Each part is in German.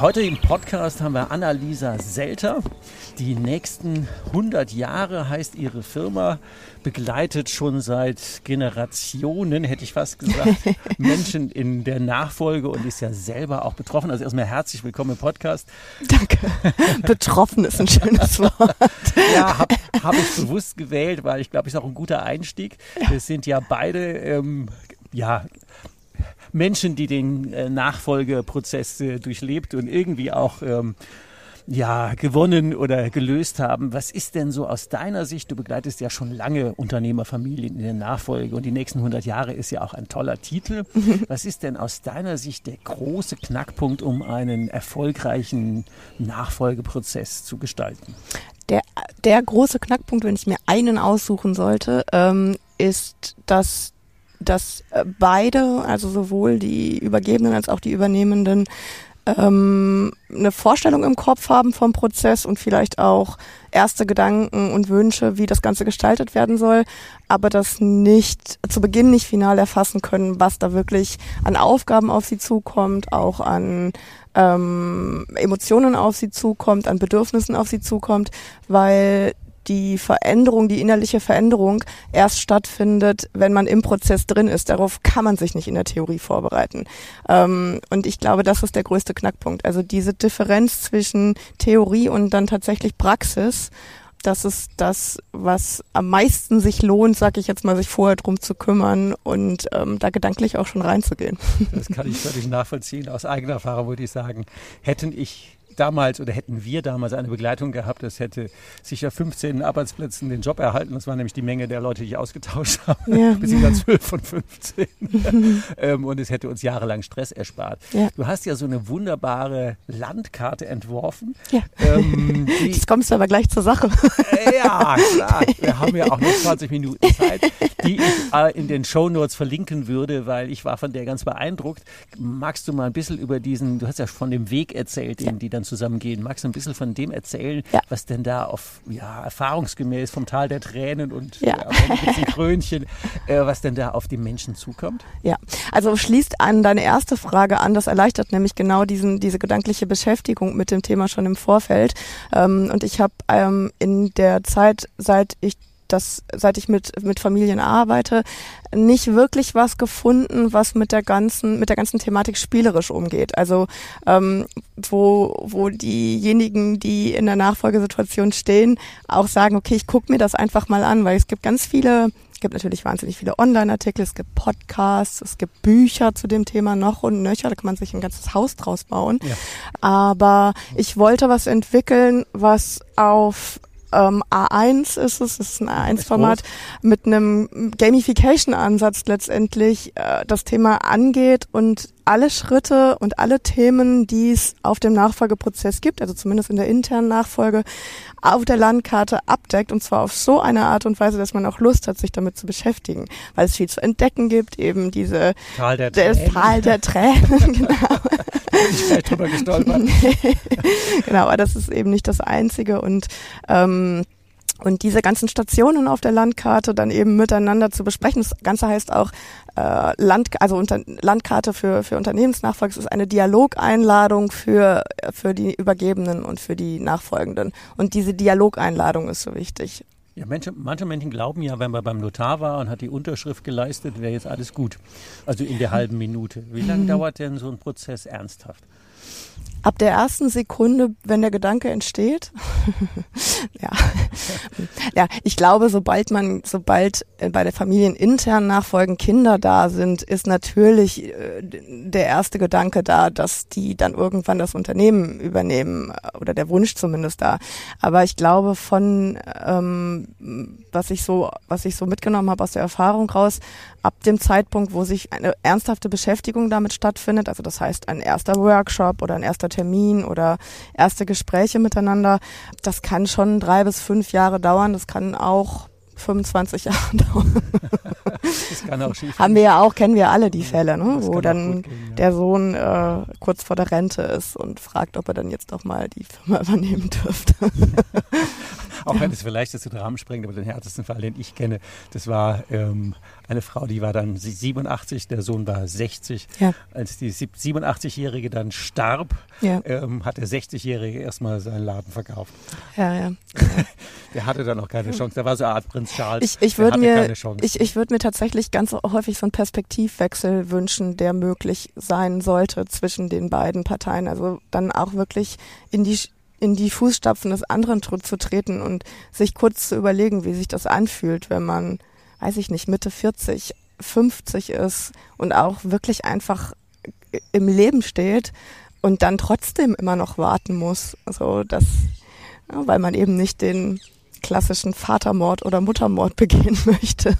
Heute im Podcast haben wir Annalisa Selter. Die nächsten 100 Jahre heißt ihre Firma, begleitet schon seit Generationen, hätte ich fast gesagt, Menschen in der Nachfolge und ist ja selber auch betroffen. Also erstmal herzlich willkommen im Podcast. Danke. Betroffen ist ein schönes Wort. ja, habe hab ich bewusst gewählt, weil ich glaube, es ist auch ein guter Einstieg. Wir sind ja beide ähm, ja, Menschen, die den äh, Nachfolgeprozess äh, durchlebt und irgendwie auch ähm, ja, gewonnen oder gelöst haben. Was ist denn so aus deiner Sicht? Du begleitest ja schon lange Unternehmerfamilien in der Nachfolge und die nächsten 100 Jahre ist ja auch ein toller Titel. Was ist denn aus deiner Sicht der große Knackpunkt, um einen erfolgreichen Nachfolgeprozess zu gestalten? Der, der große Knackpunkt, wenn ich mir einen aussuchen sollte, ähm, ist, dass dass äh, beide, also sowohl die Übergebenen als auch die Übernehmenden, ähm, eine Vorstellung im Kopf haben vom Prozess und vielleicht auch erste Gedanken und Wünsche, wie das Ganze gestaltet werden soll, aber das nicht zu Beginn nicht final erfassen können, was da wirklich an Aufgaben auf sie zukommt, auch an ähm, Emotionen auf sie zukommt, an Bedürfnissen auf sie zukommt, weil die Veränderung, die innerliche Veränderung erst stattfindet, wenn man im Prozess drin ist. Darauf kann man sich nicht in der Theorie vorbereiten. Ähm, und ich glaube, das ist der größte Knackpunkt. Also diese Differenz zwischen Theorie und dann tatsächlich Praxis. Das ist das, was am meisten sich lohnt, sag ich jetzt mal, sich vorher drum zu kümmern und ähm, da gedanklich auch schon reinzugehen. Das kann ich völlig nachvollziehen. Aus eigener Erfahrung würde ich sagen, hätten ich damals oder hätten wir damals eine Begleitung gehabt, das hätte sicher 15 Arbeitsplätzen den Job erhalten. Das war nämlich die Menge der Leute, die ich ausgetauscht habe, ja. beziehungsweise 12 von 15. ähm, und es hätte uns jahrelang Stress erspart. Ja. Du hast ja so eine wunderbare Landkarte entworfen. Ja. Ähm, Jetzt kommst du aber gleich zur Sache. Äh, ja, klar. Wir haben ja auch noch 20 Minuten Zeit, die ich äh, in den Show Notes verlinken würde, weil ich war von der ganz beeindruckt. Magst du mal ein bisschen über diesen, du hast ja von dem Weg erzählt, den die dann zusammengehen. Magst du ein bisschen von dem erzählen, ja. was denn da auf, ja, erfahrungsgemäß vom Tal der Tränen und ja. äh, Krönchen, äh, was denn da auf die Menschen zukommt? Ja, also schließt an deine erste Frage an. Das erleichtert nämlich genau diesen, diese gedankliche Beschäftigung mit dem Thema schon im Vorfeld. Ähm, und ich habe ähm, in der Zeit, seit ich das, seit ich mit, mit Familien arbeite, nicht wirklich was gefunden, was mit der ganzen, mit der ganzen Thematik spielerisch umgeht. Also ähm, wo, wo diejenigen, die in der Nachfolgesituation stehen, auch sagen, okay, ich gucke mir das einfach mal an, weil es gibt ganz viele es gibt natürlich wahnsinnig viele Online-Artikel, es gibt Podcasts, es gibt Bücher zu dem Thema noch und nöcher, da kann man sich ein ganzes Haus draus bauen. Ja. Aber ich wollte was entwickeln, was auf ähm, A1 ist es, es ist ein A1-Format mit einem Gamification-Ansatz letztendlich äh, das Thema angeht und alle Schritte und alle Themen, die es auf dem Nachfolgeprozess gibt, also zumindest in der internen Nachfolge, auf der Landkarte abdeckt und zwar auf so eine Art und Weise, dass man auch Lust hat, sich damit zu beschäftigen, weil es viel zu entdecken gibt, eben diese Tal der Tränen. Tal der Tränen, genau. Ich drüber gestolpert. genau, aber das ist eben nicht das Einzige und ähm, und diese ganzen Stationen auf der Landkarte dann eben miteinander zu besprechen. Das Ganze heißt auch äh, Land, also unter, Landkarte für, für Unternehmensnachfolge. Es ist eine Dialogeinladung für, für die Übergebenen und für die Nachfolgenden. Und diese Dialogeinladung ist so wichtig. Ja, Menschen, manche Menschen glauben ja, wenn man beim Notar war und hat die Unterschrift geleistet, wäre jetzt alles gut. Also in der halben Minute. Wie lange mhm. dauert denn so ein Prozess ernsthaft? Ab der ersten Sekunde, wenn der Gedanke entsteht, ja, ja, ich glaube, sobald man, sobald äh, bei der familieninternen Nachfolgen Kinder da sind, ist natürlich äh, der erste Gedanke da, dass die dann irgendwann das Unternehmen übernehmen äh, oder der Wunsch zumindest da. Aber ich glaube, von ähm, was ich so, was ich so mitgenommen habe aus der Erfahrung raus, ab dem Zeitpunkt, wo sich eine ernsthafte Beschäftigung damit stattfindet, also das heißt ein erster Workshop oder ein erster Termin oder erste Gespräche miteinander, das kann schon drei bis fünf Jahre dauern, das kann auch 25 Jahre dauern. Das kann auch schief Haben wir ja auch, kennen wir alle die Fälle, ne? wo dann gehen, ja. der Sohn äh, kurz vor der Rente ist und fragt, ob er dann jetzt doch mal die Firma übernehmen dürfte. auch wenn es vielleicht jetzt den Rahmen sprengt, aber den härtesten Fall, den ich kenne, das war ähm, eine Frau, die war dann 87, der Sohn war 60. Ja. Als die 87-Jährige dann starb, ja. ähm, hat der 60-Jährige erstmal seinen Laden verkauft. Ja, ja. der hatte dann noch keine Chance. Der war so eine Art Prinz Charles. Ich, ich würde mir, ich, ich würde mir tatsächlich ganz häufig so einen Perspektivwechsel wünschen, der möglich sein sollte zwischen den beiden Parteien. Also dann auch wirklich in die in die Fußstapfen des anderen zu treten und sich kurz zu überlegen, wie sich das anfühlt, wenn man weiß ich nicht, Mitte 40, 50 ist und auch wirklich einfach im Leben steht und dann trotzdem immer noch warten muss. Also das, ja, weil man eben nicht den klassischen Vatermord oder Muttermord begehen möchte.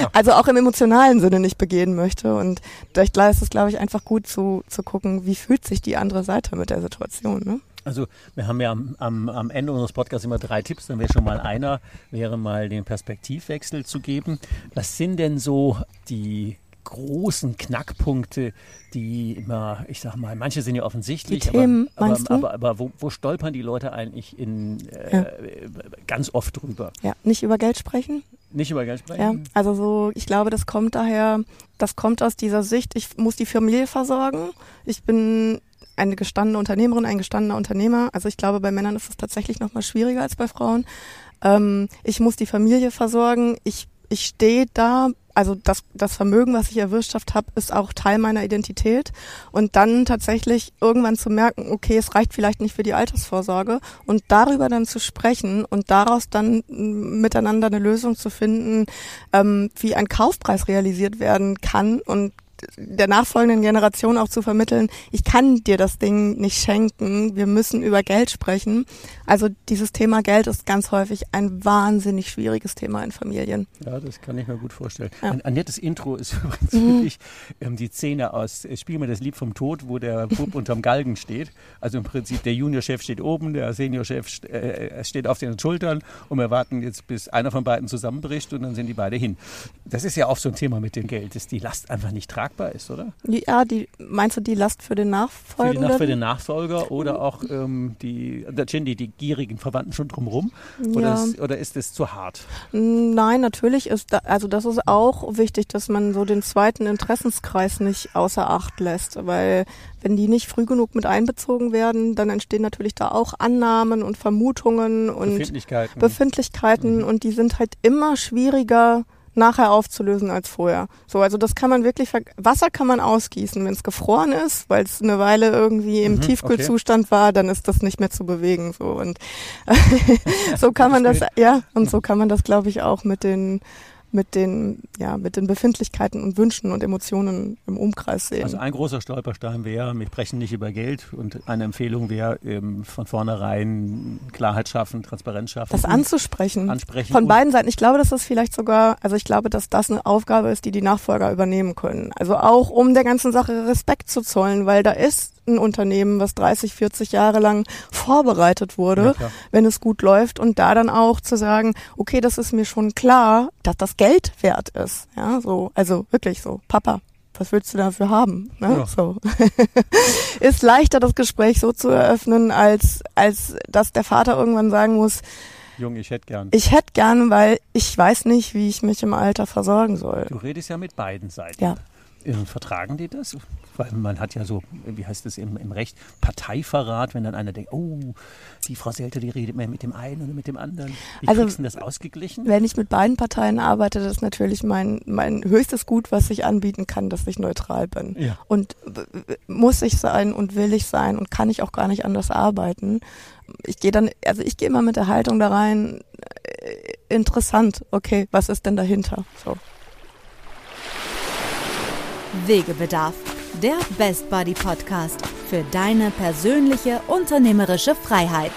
Ja. Also auch im emotionalen Sinne nicht begehen möchte. Und da ist es, glaube ich, einfach gut zu, zu gucken, wie fühlt sich die andere Seite mit der Situation. Ne? Also wir haben ja am, am, am Ende unseres Podcasts immer drei Tipps. Dann wäre schon mal einer, wäre mal den Perspektivwechsel zu geben. Was sind denn so die großen Knackpunkte, die immer, ich sag mal, manche sind ja offensichtlich, die Themen, aber, aber, aber, aber, wo, wo, stolpern die Leute eigentlich in, äh, ja. ganz oft drüber? Ja, nicht über Geld sprechen. Nicht über Geld sprechen? Ja, also so, ich glaube, das kommt daher, das kommt aus dieser Sicht, ich muss die Familie versorgen. Ich bin eine gestandene Unternehmerin, ein gestandener Unternehmer. Also ich glaube, bei Männern ist es tatsächlich noch mal schwieriger als bei Frauen. Ähm, ich muss die Familie versorgen. Ich, ich stehe da. Also das, das Vermögen, was ich erwirtschaftet habe, ist auch Teil meiner Identität. Und dann tatsächlich irgendwann zu merken, okay, es reicht vielleicht nicht für die Altersvorsorge. Und darüber dann zu sprechen und daraus dann miteinander eine Lösung zu finden, ähm, wie ein Kaufpreis realisiert werden kann und der nachfolgenden Generation auch zu vermitteln, ich kann dir das Ding nicht schenken, wir müssen über Geld sprechen. Also dieses Thema Geld ist ganz häufig ein wahnsinnig schwieriges Thema in Familien. Ja, das kann ich mir gut vorstellen. Ja. Ein, ein, nettes Intro ist übrigens mhm. wirklich ähm, die Szene aus äh, Spiel mir das Lied vom Tod, wo der Bub unterm Galgen steht. Also im Prinzip der Juniorchef steht oben, der Seniorchef äh, steht auf den Schultern und wir warten jetzt, bis einer von beiden zusammenbricht und dann sind die beide hin. Das ist ja auch so ein Thema mit dem Geld, dass die Last einfach nicht tragen tragbar ist, oder? Ja, die, meinst du die Last für den Nachfolger? Für, die, für den Nachfolger oder auch ähm, die, die, die gierigen Verwandten schon drumherum? Oder, ja. ist, oder ist es zu hart? Nein, natürlich ist, da, also das ist auch wichtig, dass man so den zweiten Interessenskreis nicht außer Acht lässt, weil wenn die nicht früh genug mit einbezogen werden, dann entstehen natürlich da auch Annahmen und Vermutungen und Befindlichkeiten, Befindlichkeiten mhm. und die sind halt immer schwieriger nachher aufzulösen als vorher. So, also das kann man wirklich, Wasser kann man ausgießen. Wenn es gefroren ist, weil es eine Weile irgendwie im mhm, Tiefkühlzustand okay. war, dann ist das nicht mehr zu bewegen. So und so kann man das, ja, und so kann man das, glaube ich, auch mit den mit den, ja, mit den Befindlichkeiten und Wünschen und Emotionen im Umkreis sehen. Also ein großer Stolperstein wäre, wir sprechen nicht über Geld und eine Empfehlung wäre, von vornherein Klarheit schaffen, Transparenz schaffen. Das anzusprechen. Ansprechen. Von beiden Seiten. Ich glaube, dass das vielleicht sogar, also ich glaube, dass das eine Aufgabe ist, die die Nachfolger übernehmen können. Also auch, um der ganzen Sache Respekt zu zollen, weil da ist ein Unternehmen, was 30, 40 Jahre lang vorbereitet wurde, ja, wenn es gut läuft und da dann auch zu sagen, okay, das ist mir schon klar, dass das Geld wert ist. Ja, so, also wirklich so, Papa, was willst du dafür haben? Ne? Ja. So. ist leichter, das Gespräch so zu eröffnen, als, als dass der Vater irgendwann sagen muss, Junge, ich hätte gern. Ich hätte gern, weil ich weiß nicht, wie ich mich im Alter versorgen soll. Du redest ja mit beiden Seiten. Ja. Äh, vertragen die das? Weil man hat ja so, wie heißt es im, im Recht, Parteiverrat, wenn dann einer denkt, oh, die Frau Selter, die redet mehr mit dem einen oder mit dem anderen. Wie Also, kriegst du das ausgeglichen? Wenn ich mit beiden Parteien arbeite, das ist natürlich mein, mein höchstes Gut, was ich anbieten kann, dass ich neutral bin. Ja. Und muss ich sein und will ich sein und kann ich auch gar nicht anders arbeiten. Ich gehe dann, also ich gehe immer mit der Haltung da rein, äh, interessant, okay, was ist denn dahinter? So. Wegebedarf, der Best Buddy Podcast für deine persönliche unternehmerische Freiheit.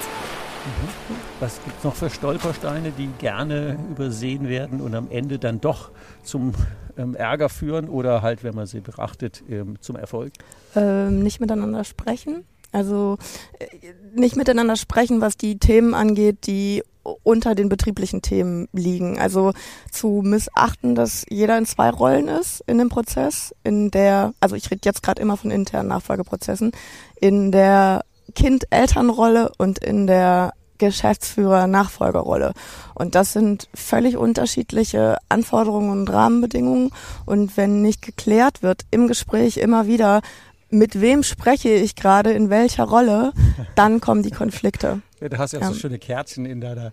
Was gibt es noch für Stolpersteine, die gerne übersehen werden und am Ende dann doch zum ähm, Ärger führen oder halt, wenn man sie beachtet, ähm, zum Erfolg? ähm, nicht miteinander sprechen. Also äh, nicht miteinander sprechen, was die Themen angeht, die unter den betrieblichen Themen liegen. Also zu missachten, dass jeder in zwei Rollen ist in dem Prozess, in der, also ich rede jetzt gerade immer von internen Nachfolgeprozessen, in der Kind-Elternrolle und in der Geschäftsführer-Nachfolgerrolle. Und das sind völlig unterschiedliche Anforderungen und Rahmenbedingungen. Und wenn nicht geklärt wird im Gespräch immer wieder, mit wem spreche ich gerade, in welcher Rolle, dann kommen die Konflikte. Ja, du hast ja, Ja. so schöne Kärtchen in deiner,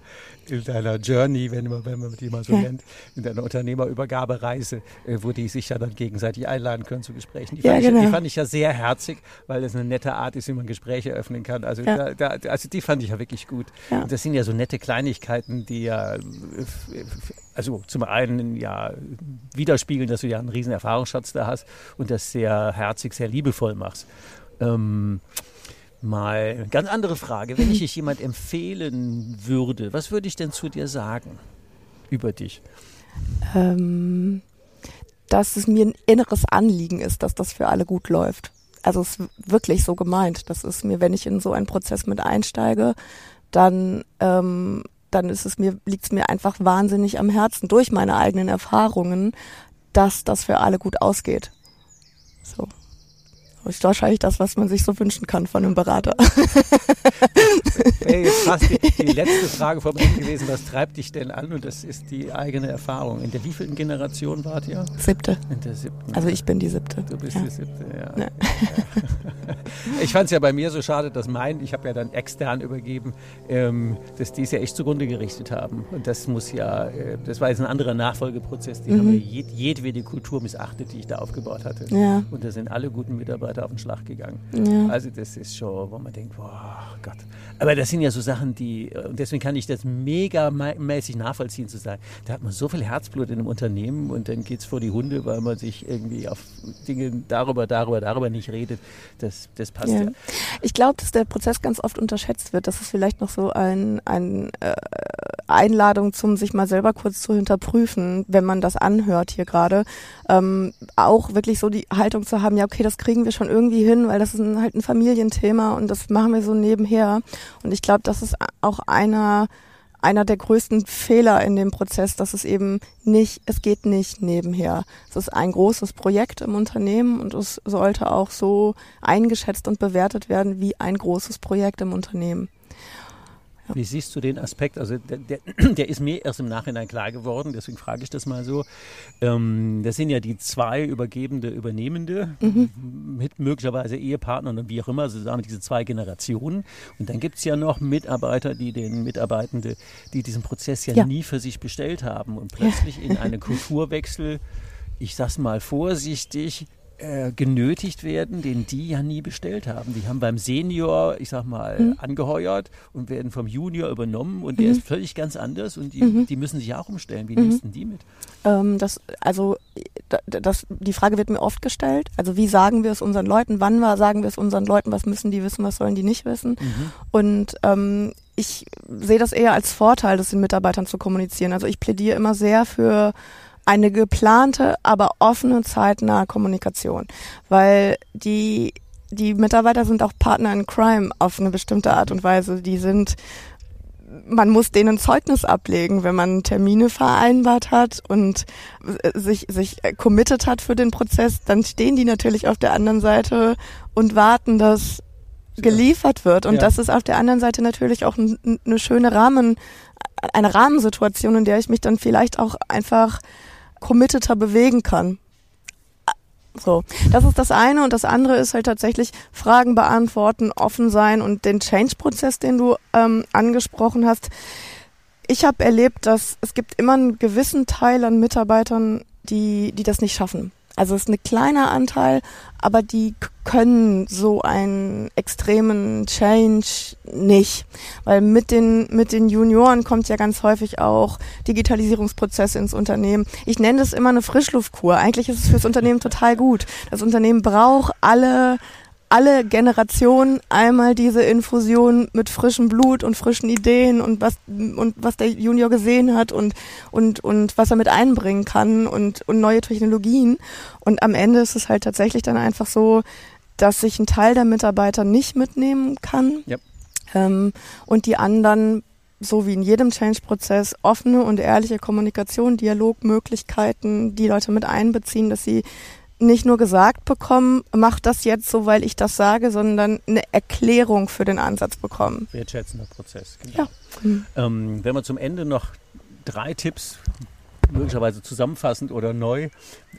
in deiner Journey, wenn man, wenn man die mal so Ja. nennt, in deiner Unternehmerübergabereise, äh, wo die sich ja dann gegenseitig einladen können zu Gesprächen. Die Ja, fand, ich, genau. die fand ich ja sehr herzig, weil das eine nette Art ist, wie man Gespräche öffnen kann. Also, da, da, also die fand ich ja wirklich gut. Und das sind ja so nette Kleinigkeiten, die ja, also zum einen ja widerspiegeln, dass du ja einen riesen Erfahrungsschatz da hast und das sehr herzig, sehr liebevoll machst. Ähm, Mal eine ganz andere Frage. Wenn ich dich jemand empfehlen würde, was würde ich denn zu dir sagen über dich? ähm, dass es mir ein inneres Anliegen ist, dass das für alle gut läuft. Also es ist wirklich so gemeint. Das ist mir, wenn ich in so einen Prozess mit einsteige, dann, ähm, dann ist es mir, liegt es mir einfach wahnsinnig am Herzen durch meine eigenen Erfahrungen, dass das für alle gut ausgeht. So. Das ist wahrscheinlich das, was man sich so wünschen kann von einem Berater. Wäre jetzt fast die, die letzte Frage vom Ende gewesen. Was treibt dich denn an? Und das ist die eigene Erfahrung. In der wievielten Generation wart ihr? Siebte. In der siebten. Also ich bin die siebte. Du bist ja. die siebte, ja. Ja. Ich fand es ja bei mir so schade, dass mein, ich habe ja dann extern übergeben, ähm, dass die es ja echt zugrunde gerichtet haben. Und das muss ja, äh, das war jetzt ein anderer Nachfolgeprozess. Die haben ja jed, jedwede Kultur missachtet, die ich da aufgebaut hatte. Ja. Und da sind alle guten Mitarbeiter auf den Schlag gegangen. Ja. Also das ist schon, wo man denkt, boah Gott. Aber das sind ja so Sachen, die, und deswegen kann ich das mega me- mäßig nachvollziehen zu sagen. Da hat man so viel Herzblut in einem Unternehmen und dann geht's vor die Hunde, weil man sich irgendwie auf Dinge darüber, darüber, darüber nicht redet. Das, das passt ja. Ja. Ich glaube, dass der Prozess ganz oft unterschätzt wird. Das ist vielleicht noch so ein, ein äh, Einladung zum sich mal selber kurz zu hinterprüfen, wenn man das anhört hier gerade. Ähm, auch wirklich so die Haltung zu haben, ja okay, das kriegen wir schon irgendwie hin, weil das ist ein, halt ein Familienthema und das machen wir so nebenher. Und ich glaube, das ist auch einer einer der größten Fehler in dem Prozess, dass es eben nicht, es geht nicht nebenher. Es ist ein großes Projekt im Unternehmen und es sollte auch so eingeschätzt und bewertet werden wie ein großes Projekt im Unternehmen. Wie siehst du den Aspekt? Also der, der, der ist mir erst im Nachhinein klar geworden, deswegen frage ich das mal so. Ähm, das sind ja die zwei übergebende, übernehmende, mit möglicherweise Ehepartnern und wie auch immer, zusammen diese zwei Generationen. Und dann gibt es ja noch Mitarbeiter, die den Mitarbeitende, die diesen Prozess ja, Ja. nie für sich bestellt haben und plötzlich in einen Kulturwechsel, ich sag's mal vorsichtig, äh, genötigt werden, den die ja nie bestellt haben. Die haben beim Senior, ich sag mal, Mhm. angeheuert und werden vom Junior übernommen und der ist völlig ganz anders und die, Mhm. die müssen sich auch umstellen. Wie nimmst du die mit? Ähm, das, also, da- das, die Frage wird mir oft gestellt. Also, wie sagen wir es unseren Leuten? Wann war, sagen wir es unseren Leuten? Was müssen die wissen? Was sollen die nicht wissen? Und ähm, ich sehe das eher als Vorteil, das den Mitarbeitern zu kommunizieren. Also, ich plädiere immer sehr für eine geplante, aber offene, zeitnahe Kommunikation, weil die die Mitarbeiter sind auch Partner in Crime auf eine bestimmte Art und Weise. Die sind man muss denen Zeugnis ablegen, wenn man Termine vereinbart hat und äh, sich, sich äh, committed hat für den Prozess, dann stehen die natürlich auf der anderen Seite und warten, dass geliefert wird. Und Ja. das ist auf der anderen Seite natürlich auch eine schöne Rahmen, eine Rahmensituation, in der ich mich dann vielleicht auch einfach committeter bewegen kann. So, das ist das eine und das andere ist halt tatsächlich Fragen beantworten, offen sein und den Change-Prozess, den du ähm, angesprochen hast. Ich habe erlebt, dass es gibt immer einen gewissen Teil an Mitarbeitern, die, die das nicht schaffen. Also es ist ein kleiner Anteil, aber die können so einen extremen Change nicht. Weil mit den, mit den Junioren kommt ja ganz häufig auch Digitalisierungsprozesse ins Unternehmen. Ich nenne das immer eine Frischluftkur. Eigentlich ist es fürs Unternehmen total gut. Das Unternehmen braucht alle alle Generationen einmal diese Infusion mit frischem Blut und frischen Ideen und was und was der Junior gesehen hat und und und was er mit einbringen kann und und neue Technologien und am Ende ist es halt tatsächlich dann einfach so, dass sich ein Teil der Mitarbeiter nicht mitnehmen kann Yep. ähm, und die anderen so wie in jedem Change-Prozess offene und ehrliche Kommunikation, Dialogmöglichkeiten, die Leute mit einbeziehen, dass sie nicht nur gesagt bekommen, mach das jetzt so, weil ich das sage, sondern eine Erklärung für den Ansatz bekommen. Wertschätzender Prozess. Genau. Ja. Mhm. Ähm, wenn wir zum Ende noch drei Tipps möglicherweise zusammenfassend oder neu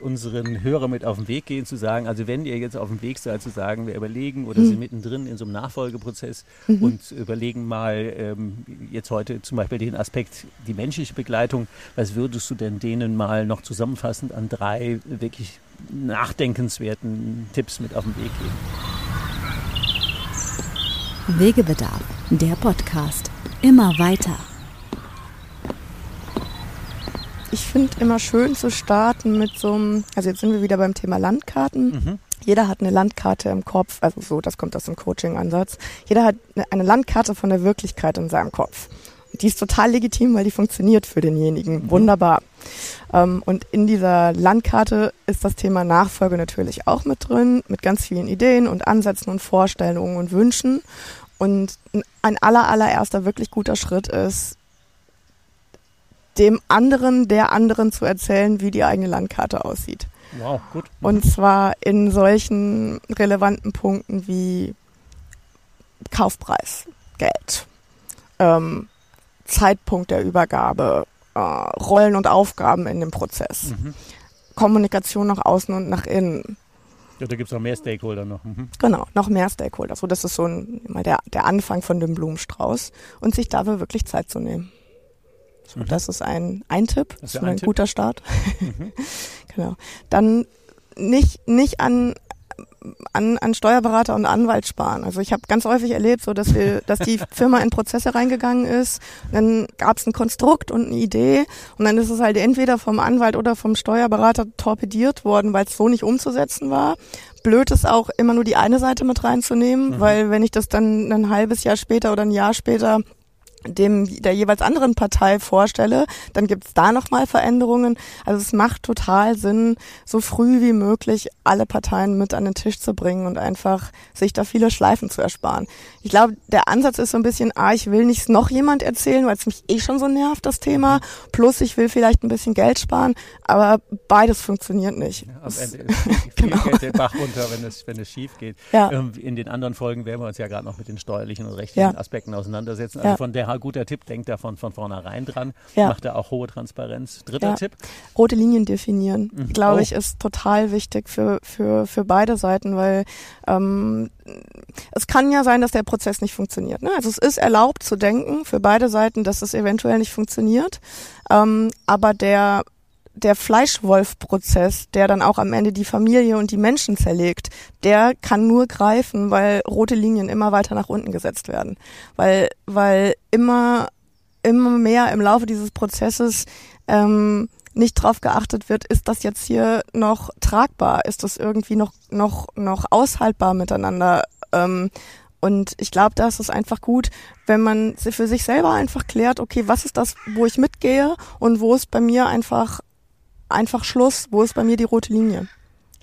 unseren Hörern mit auf den Weg gehen, zu sagen, also wenn ihr jetzt auf dem Weg seid, zu sagen, wir überlegen oder sind mittendrin in so einem Nachfolgeprozess und überlegen mal ähm, jetzt heute zum Beispiel den Aspekt, die menschliche Begleitung, was würdest du denn denen mal noch zusammenfassend an drei wirklich nachdenkenswerten Tipps mit auf den Weg geben? Wegebedarf, der Podcast. Immer weiter. Ich finde immer schön zu starten mit so einem, also jetzt sind wir wieder beim Thema Landkarten. Mhm. Jeder hat eine Landkarte im Kopf, also so, das kommt aus dem Coaching-Ansatz. Jeder hat eine- eine Landkarte von der Wirklichkeit in seinem Kopf. Die ist total legitim, weil die funktioniert für denjenigen. Wunderbar. Ähm, und in dieser Landkarte ist das Thema Nachfolge natürlich auch mit drin, mit ganz vielen Ideen und Ansätzen und Vorstellungen und Wünschen. Und ein- ein aller, allererster wirklich guter Schritt ist, dem anderen, der anderen zu erzählen, wie die eigene Landkarte aussieht. Wow, gut. Und zwar in solchen relevanten Punkten wie Kaufpreis, Geld, ähm, Zeitpunkt der Übergabe, äh, Rollen und Aufgaben in dem Prozess, Mhm. Kommunikation nach außen und nach innen. Ja, da gibt es noch mehr Stakeholder noch. Mhm. Genau, noch mehr Stakeholder. So, das ist so ein, immer der, der Anfang von dem Blumenstrauß und sich dafür wirklich Zeit zu nehmen. So, Mhm. das ist ein, ein Tipp, Das ist ein ein Tipp. guter Start. Mhm. Genau. Dann nicht, nicht an, an, an Steuerberater und Anwalt sparen. Also ich habe ganz häufig erlebt, so dass wir, dass die Firma in Prozesse reingegangen ist, dann gab es ein Konstrukt und eine Idee und dann ist es halt entweder vom Anwalt oder vom Steuerberater torpediert worden, weil es so nicht umzusetzen war. Blöd ist auch immer nur die eine Seite mit reinzunehmen, Mhm. weil wenn ich das dann ein halbes Jahr später oder ein Jahr später dem der jeweils anderen Partei vorstelle, dann gibt's da nochmal Veränderungen. Also es macht total Sinn, so früh wie möglich alle Parteien mit an den Tisch zu bringen und einfach sich da viele Schleifen zu ersparen. Ich glaube, der Ansatz ist so ein bisschen, ah, ich will nicht noch jemand erzählen, weil es mich eh schon so nervt, das Thema. Plus ich will vielleicht ein bisschen Geld sparen, aber beides funktioniert nicht. Ja, am Das- Ende ist viel, Genau. Geld den Bach runter, wenn es, wenn es schief geht. Ja. Ähm, in den anderen Folgen werden wir uns ja gerade noch mit den steuerlichen und rechtlichen Ja. Aspekten auseinandersetzen. Also von daher guter Tipp, denkt da von, von vornherein dran. Ja. Macht da auch hohe Transparenz. Dritter Ja. Tipp. rote Linien definieren, Mhm. glaube Oh. ich, ist total wichtig für, für, für beide Seiten, weil ähm, es kann ja sein, dass der Prozess nicht funktioniert. Ne? Also es ist erlaubt zu denken für beide Seiten, dass es eventuell nicht funktioniert, ähm, aber der der Fleischwolf-Prozess, der dann auch am Ende die Familie und die Menschen zerlegt, der kann nur greifen, weil rote Linien immer weiter nach unten gesetzt werden. Weil, weil immer, immer mehr im Laufe dieses Prozesses ähm, nicht drauf geachtet wird, ist das jetzt hier noch tragbar? Ist das irgendwie noch, noch, noch aushaltbar miteinander? Ähm, und ich glaube, da ist es einfach gut, wenn man für sich selber einfach klärt, okay, was ist das, wo ich mitgehe und wo ist bei mir einfach, einfach Schluss, wo ist bei mir die rote Linie?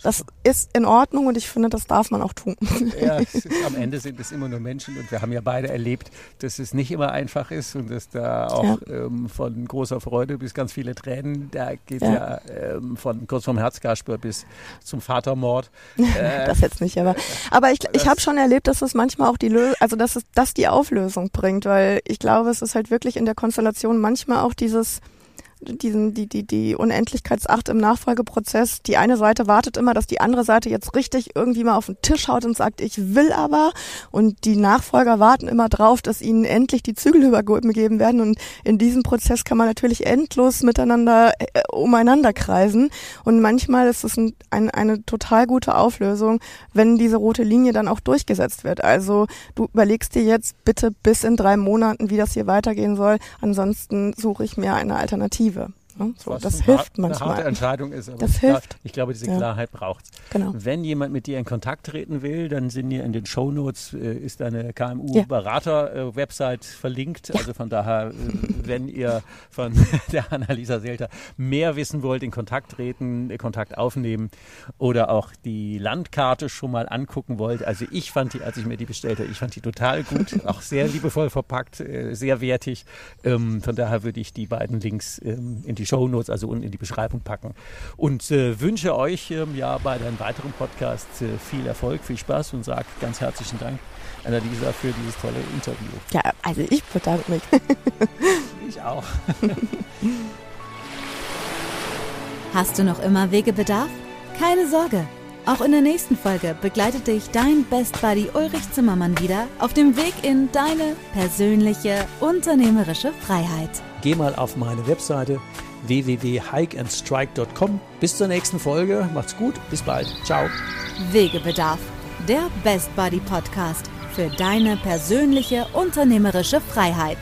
Das ist in Ordnung und ich finde, das darf man auch tun. Ja, ist, am Ende sind es immer nur Menschen und wir haben ja beide erlebt, dass es nicht immer einfach ist und dass da auch ähm, von großer Freude bis ganz viele Tränen, da geht ja, Ja. ähm, von kurz vom Herzkasper bis zum Vatermord. Äh, das jetzt nicht, aber aber ich, ich habe schon erlebt, dass es manchmal auch die Lö also dass es das die Auflösung bringt, weil ich glaube, es ist halt wirklich in der Konstellation manchmal auch dieses diesen, die, die, die Unendlichkeitsacht im Nachfolgeprozess. Die eine Seite wartet immer, dass die andere Seite jetzt richtig irgendwie mal auf den Tisch haut und sagt, ich will aber. Und die Nachfolger warten immer drauf, dass ihnen endlich die Zügel übergeben werden. Und in diesem Prozess kann man natürlich endlos miteinander äh, umeinander kreisen. Und manchmal ist es ein, ein, eine total gute Auflösung, wenn diese rote Linie dann auch durchgesetzt wird. Also du überlegst dir jetzt bitte bis in drei Monaten, wie das hier weitergehen soll. Ansonsten suche ich mir eine Alternative. Ne? So, das hilft manchmal. Eine harte Entscheidung ist, aber das ich, hilft. Glaub, ich glaube, diese ja. Klarheit braucht es. Genau. Wenn jemand mit dir in Kontakt treten will, dann sind hier in den Shownotes äh, ist eine KMU-Berater-Website äh, verlinkt. Ja. Also von daher, äh, wenn ihr von der Annalisa Selter mehr wissen wollt, in Kontakt treten, äh, Kontakt aufnehmen oder auch die Landkarte schon mal angucken wollt. Also ich fand die, als ich mir die bestellte, ich fand die total gut, auch sehr liebevoll verpackt, äh, sehr wertig. Ähm, von daher würde ich die beiden Links ähm, in die die Shownotes, also unten in die Beschreibung packen. Und äh, wünsche euch ähm, ja bei deinem weiteren Podcast äh, viel Erfolg, viel Spaß und sage ganz herzlichen Dank, Annalisa, für dieses tolle Interview. Ja, also ich bedanke mich. ich auch. Hast du noch immer Wegebedarf? Keine Sorge. Auch in der nächsten Folge begleitet dich dein Best Buddy Ulrich Zimmermann wieder auf dem Weg in deine persönliche unternehmerische Freiheit. Geh mal auf meine Webseite www.hikeandstrike.com. Bis zur nächsten Folge. Macht's gut. Bis bald. Ciao. Wegebedarf. Der Best Buddy Podcast für deine persönliche unternehmerische Freiheit.